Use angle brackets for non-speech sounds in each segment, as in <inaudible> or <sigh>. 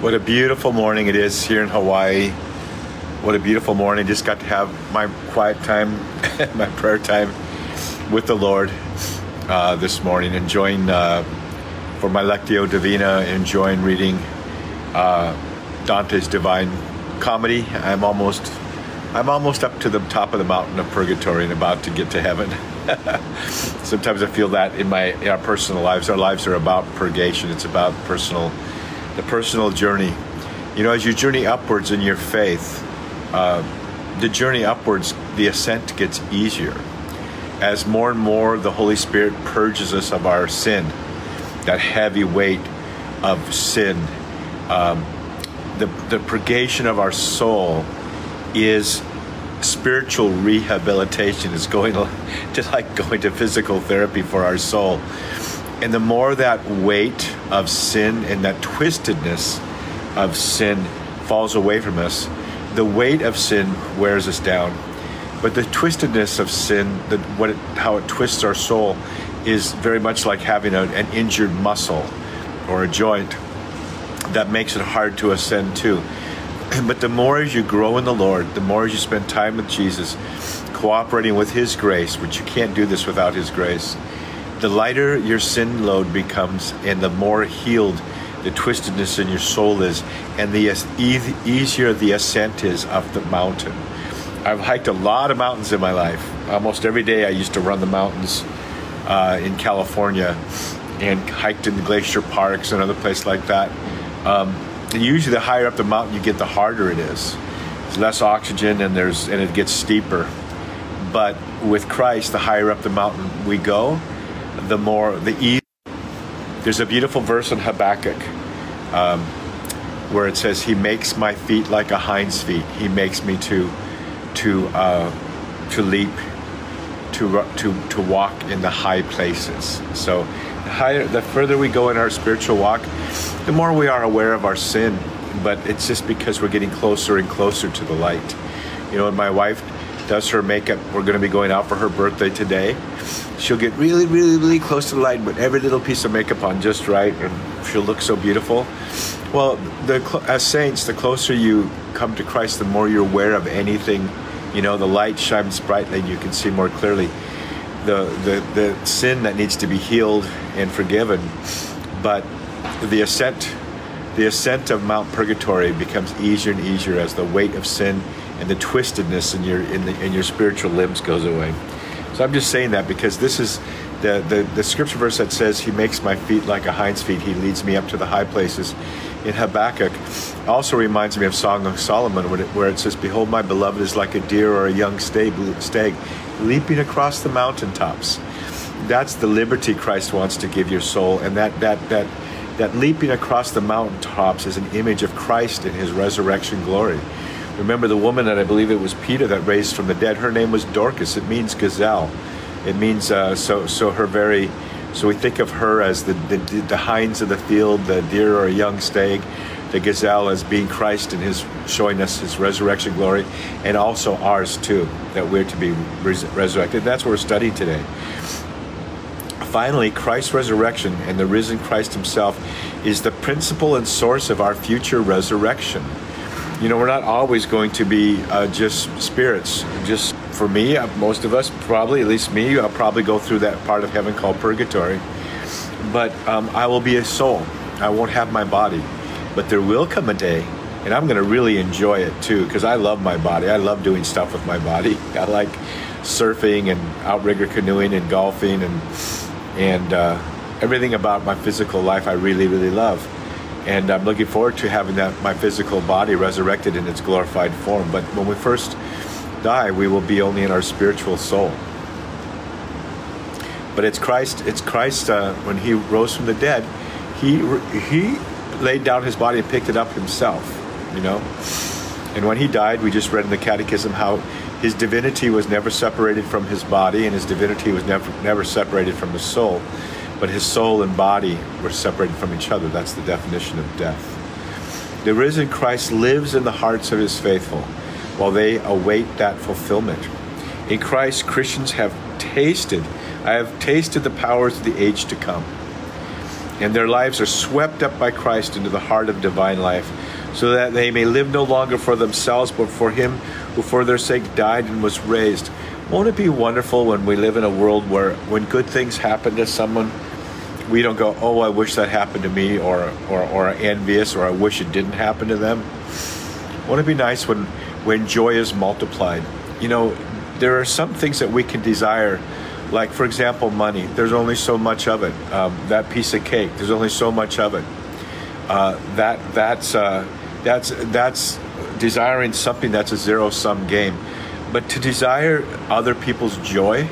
What a beautiful morning it is here in Hawaii. What a beautiful morning. Just got to have my quiet time, <laughs> my prayer time with the Lord uh, this morning, enjoying uh, for my Lectio Divina, enjoying reading uh, Dante's Divine Comedy. I'm almost I'm almost up to the top of the mountain of purgatory and about to get to heaven. <laughs> Sometimes I feel that in my in our personal lives. Our lives are about purgation. It's about personal the personal journey. You know, as you journey upwards in your faith, uh, the journey upwards, the ascent gets easier. As more and more the Holy Spirit purges us of our sin, that heavy weight of sin, um, the, the purgation of our soul is spiritual rehabilitation is going <laughs> to like going to physical therapy for our soul and the more that weight of sin and that twistedness of sin falls away from us, the weight of sin wears us down. But the twistedness of sin, the, what it, how it twists our soul, is very much like having a, an injured muscle or a joint that makes it hard to ascend to. <clears throat> But the more as you grow in the Lord, the more as you spend time with Jesus, cooperating with His grace, which you can't do this without His grace the lighter your sin load becomes and the more healed the twistedness in your soul is and the easier the ascent is up the mountain. I've hiked a lot of mountains in my life. Almost every day i used to run the mountains uh, in california and hiked in the glacier parks and other places like that. Um, usually the higher up the mountain you get the harder it is. There's less oxygen and there's and it gets steeper. But with christ the higher up the mountain we go the more the ease. There's a beautiful verse in Habakkuk um, where it says, "He makes my feet like a hind's feet. He makes me to to uh, to leap, to to to walk in the high places." So, the higher, the further we go in our spiritual walk, the more we are aware of our sin. But it's just because we're getting closer and closer to the light. You know, and my wife does her makeup. We're going to be going out for her birthday today. She'll get really, really, really close to the light, but every little piece of makeup on just right, and she'll look so beautiful. Well, the, as saints, the closer you come to Christ, the more you're aware of anything. You know, the light shines brightly, and you can see more clearly the, the, the sin that needs to be healed and forgiven. But the ascent, the ascent of Mount Purgatory becomes easier and easier as the weight of sin and the twistedness in your in, the, in your spiritual limbs goes away. So I'm just saying that because this is the, the, the scripture verse that says, He makes my feet like a hind's feet, He leads me up to the high places. In Habakkuk also reminds me of Song of Solomon where it says, Behold, my beloved is like a deer or a young stag, stag leaping across the mountaintops. That's the liberty Christ wants to give your soul, and that that that that leaping across the mountaintops is an image of Christ in his resurrection glory. Remember the woman that I believe it was Peter that raised from the dead. Her name was Dorcas. It means gazelle. It means uh, so. So her very. So we think of her as the, the the hinds of the field, the deer or a young stag, the gazelle as being Christ and his showing us his resurrection glory, and also ours too, that we're to be res- resurrected. That's what we're studying today. Finally, Christ's resurrection and the risen Christ himself is the principle and source of our future resurrection you know, we're not always going to be uh, just spirits. Just for me, uh, most of us, probably, at least me, I'll probably go through that part of heaven called purgatory. But um, I will be a soul. I won't have my body. But there will come a day, and I'm going to really enjoy it too, because I love my body. I love doing stuff with my body. <laughs> I like surfing and outrigger canoeing and golfing and and uh, everything about my physical life. I really, really love and I'm looking forward to having that my physical body resurrected in its glorified form. But when we first die, we will be only in our spiritual soul. But it's Christ. It's Christ uh, when He rose from the dead. He He laid down His body and picked it up Himself. You know, and when He died, we just read in the Catechism how His divinity was never separated from His body, and His divinity was never never separated from His soul but his soul and body were separated from each other. That's the definition of death. The risen Christ lives in the hearts of his faithful while they await that fulfillment. In Christ, Christians have tasted, I have tasted the powers of the age to come. and their lives are swept up by Christ into the heart of divine life, so that they may live no longer for themselves, but for Him who for their sake died and was raised. Won't it be wonderful when we live in a world where, when good things happen to someone, we don't go, "Oh, I wish that happened to me," or or, or envious, or "I wish it didn't happen to them." Won't it be nice when when joy is multiplied? You know, there are some things that we can desire like, for example, money. There's only so much of it. Um, that piece of cake. There's only so much of it. Uh, that that's uh, that's that's desiring something that's a zero sum game. But to desire other people's joy,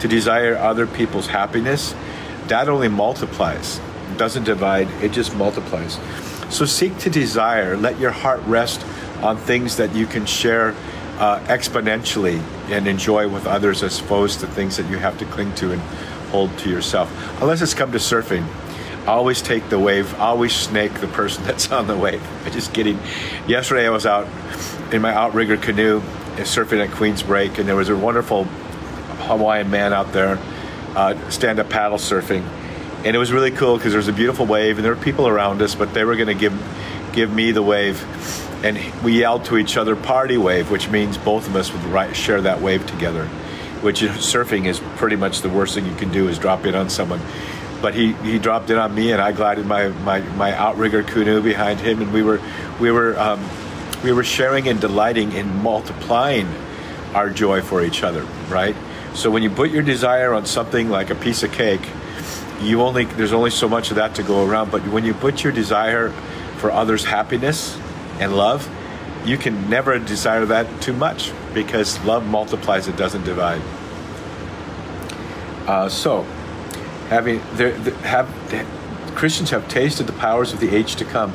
to desire other people's happiness, that only multiplies. It doesn't divide. It just multiplies. So seek to desire. Let your heart rest on things that you can share uh, exponentially and enjoy with others as opposed to things that you have to cling to and hold to yourself. Unless it's come to surfing, always take the wave, always snake the person <laughs> that's on the wave. I'm just kidding. Yesterday I was out in my outrigger canoe surfing at Queen's Break, and there was a wonderful Hawaiian man out there uh, stand up paddle surfing. And it was really cool because there was a beautiful wave and there were people around us, but they were going to give give me the wave and we yelled to each other party wave which means both of us would share that wave together which surfing is pretty much the worst thing you can do is drop in on someone but he, he dropped in on me and I glided my, my, my outrigger canoe behind him and we were we were um, we were sharing and delighting in multiplying our joy for each other right so when you put your desire on something like a piece of cake you only there's only so much of that to go around but when you put your desire for others happiness and love, you can never desire that too much because love multiplies, it doesn't divide. Uh, so, having have Christians have tasted the powers of the age to come,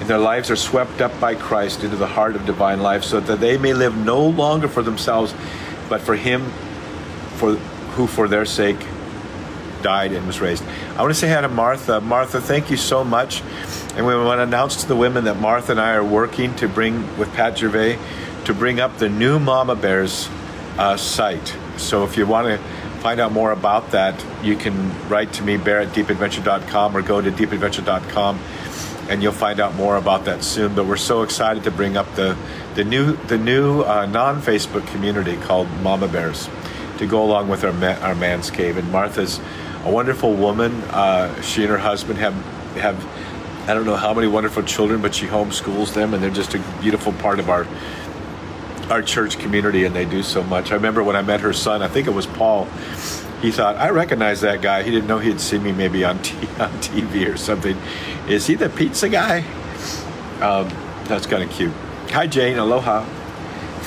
and their lives are swept up by Christ into the heart of divine life, so that they may live no longer for themselves, but for Him, for who for their sake died and was raised. I want to say hi to Martha. Martha, thank you so much. And we want to announce to the women that Martha and I are working to bring, with Pat Gervais, to bring up the new Mama Bears uh, site. So if you want to find out more about that, you can write to me, bear at deepadventure.com, or go to deepadventure.com and you'll find out more about that soon. But we're so excited to bring up the, the new, the new uh, non Facebook community called Mama Bears to go along with our, our man's cave. And Martha's a wonderful woman. Uh, she and her husband have have I don't know how many wonderful children, but she homeschools them, and they're just a beautiful part of our our church community, and they do so much. I remember when I met her son. I think it was Paul. He thought I recognize that guy. He didn't know he'd seen me maybe on t- <laughs> on TV or something. Is he the pizza guy? Um, that's kind of cute. Hi, Jane. Aloha.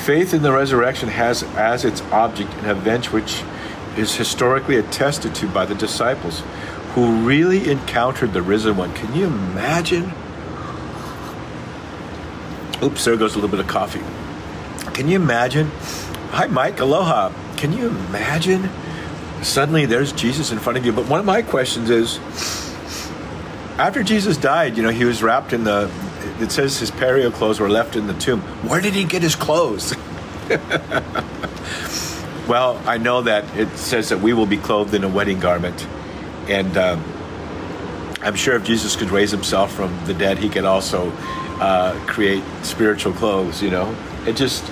Faith in the resurrection has as its object an event which is historically attested to by the disciples who really encountered the risen one. Can you imagine? Oops, there goes a little bit of coffee. Can you imagine? Hi, Mike. Aloha. Can you imagine? Suddenly there's Jesus in front of you. But one of my questions is after Jesus died, you know, he was wrapped in the, it says his burial clothes were left in the tomb. Where did he get his clothes? <laughs> well, I know that it says that we will be clothed in a wedding garment. And um, I'm sure if Jesus could raise himself from the dead, he could also uh, create spiritual clothes, you know. It just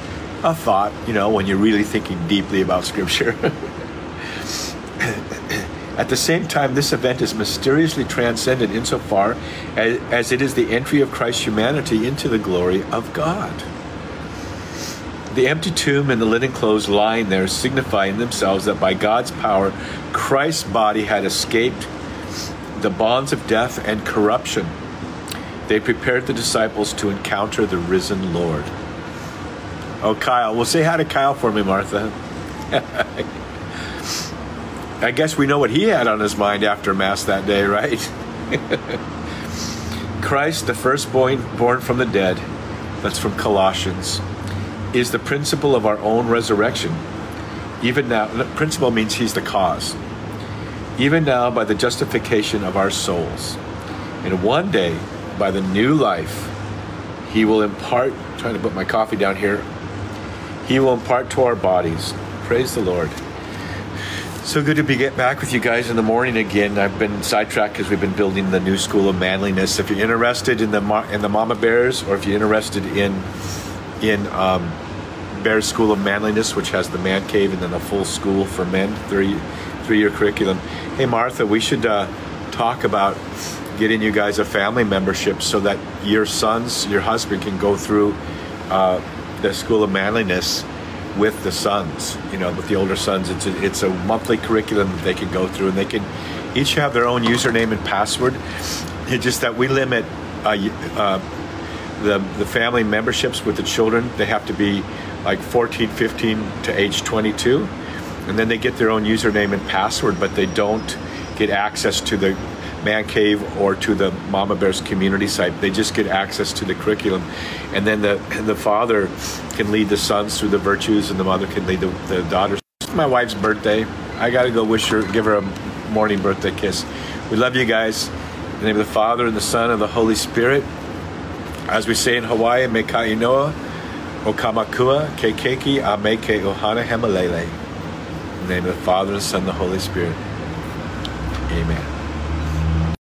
a thought, you know, when you're really thinking deeply about Scripture. <laughs> At the same time, this event is mysteriously transcendent insofar as, as it is the entry of Christ's humanity into the glory of God. The empty tomb and the linen clothes lying there signify in themselves that by God's power, Christ's body had escaped the bonds of death and corruption. They prepared the disciples to encounter the risen Lord. Oh, Kyle. Well, say hi to Kyle for me, Martha. <laughs> I guess we know what he had on his mind after Mass that day, right? <laughs> Christ, the firstborn born from the dead, that's from Colossians is the principle of our own resurrection. Even now, principle means he's the cause. Even now, by the justification of our souls. And one day, by the new life, he will impart, trying to put my coffee down here, he will impart to our bodies, praise the Lord, So good to be get back with you guys in the morning again. I've been sidetracked because we've been building the new school of manliness. If you're interested in the in the Mama Bears, or if you're interested in in um, Bears School of Manliness, which has the man cave and then a full school for men, three three year curriculum. Hey Martha, we should uh, talk about getting you guys a family membership so that your sons, your husband, can go through uh, the School of Manliness with the sons, you know, with the older sons. It's a, it's a monthly curriculum that they can go through, and they can each have their own username and password. It's just that we limit uh, uh, the the family memberships with the children. They have to be like 14, 15 to age 22, and then they get their own username and password, but they don't get access to the man cave or to the mama bears community site. They just get access to the curriculum. And then the the father can lead the sons through the virtues and the mother can lead the, the daughters. It's my wife's birthday. I gotta go wish her give her a morning birthday kiss. We love you guys. In the name of the father and the son and the holy spirit. As we say in hawaii meka inoa okamakua kekeki ameke ohana hemalele in the name of the father and the son and the holy spirit. Amen